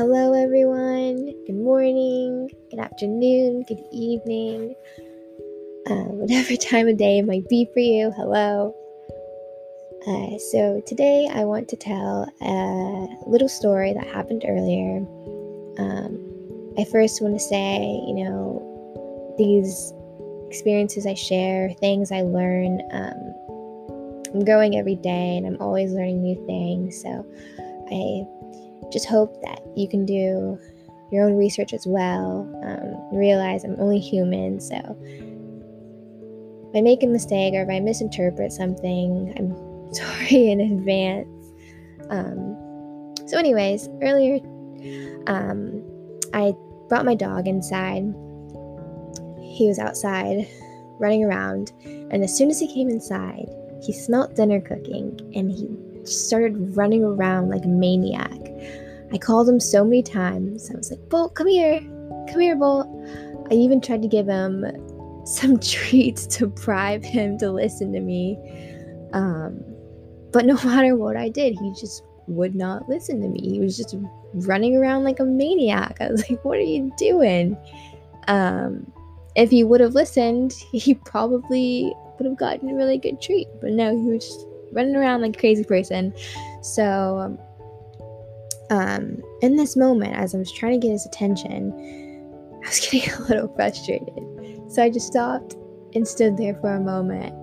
Hello, everyone. Good morning, good afternoon, good evening, uh, whatever time of day it might be for you. Hello. Uh, so, today I want to tell a little story that happened earlier. Um, I first want to say, you know, these experiences I share, things I learn. Um, I'm growing every day and I'm always learning new things. So, I just hope that you can do your own research as well. Um, realize I'm only human, so if I make a mistake or if I misinterpret something, I'm sorry in advance. Um, so, anyways, earlier um, I brought my dog inside. He was outside running around, and as soon as he came inside, he smelt dinner cooking and he started running around like a maniac. I called him so many times. I was like, Bolt, come here. Come here, Bolt. I even tried to give him some treats to bribe him to listen to me. Um, but no matter what I did, he just would not listen to me. He was just running around like a maniac. I was like, what are you doing? Um, if he would have listened, he probably would have gotten a really good treat. But no, he was just running around like a crazy person. So, um, in this moment, as I was trying to get his attention, I was getting a little frustrated. So I just stopped and stood there for a moment.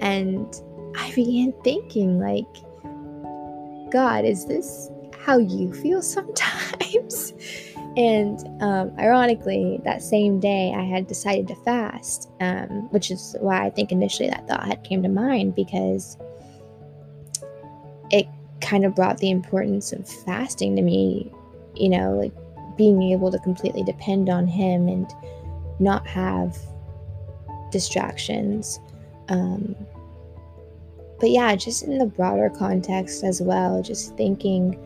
And I began thinking, like, God, is this how you feel sometimes? and um, ironically, that same day, I had decided to fast, um, which is why I think initially that thought had came to mind because it kind of brought the importance of fasting to me, you know, like being able to completely depend on Him and not have distractions. Um, but yeah, just in the broader context as well, just thinking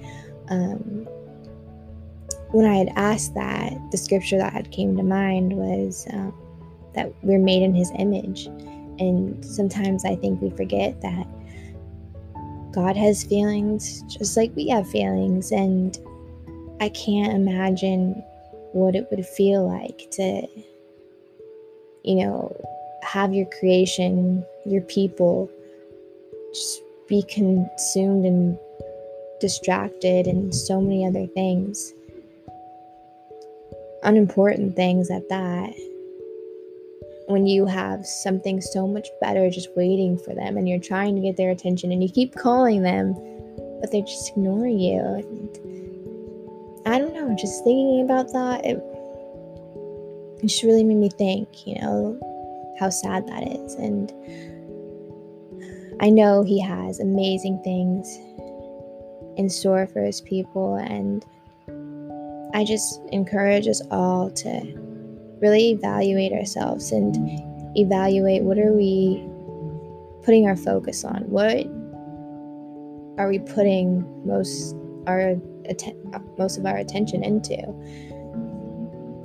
um, when I had asked that, the scripture that had came to mind was um, that we're made in His image, and sometimes I think we forget that God has feelings just like we have feelings, and I can't imagine what it would feel like to, you know, have your creation, your people, just be consumed and distracted and so many other things. Unimportant things at that when you have something so much better just waiting for them and you're trying to get their attention and you keep calling them, but they're just ignoring you. And I don't know, just thinking about that, it, it just really made me think, you know, how sad that is. And I know he has amazing things in store for his people, and I just encourage us all to really evaluate ourselves and evaluate what are we putting our focus on? What are we putting most our most of our attention into?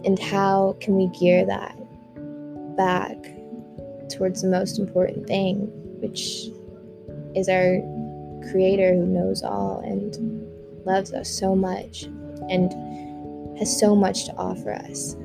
And how can we gear that back towards the most important thing which is our creator who knows all and loves us so much and has so much to offer us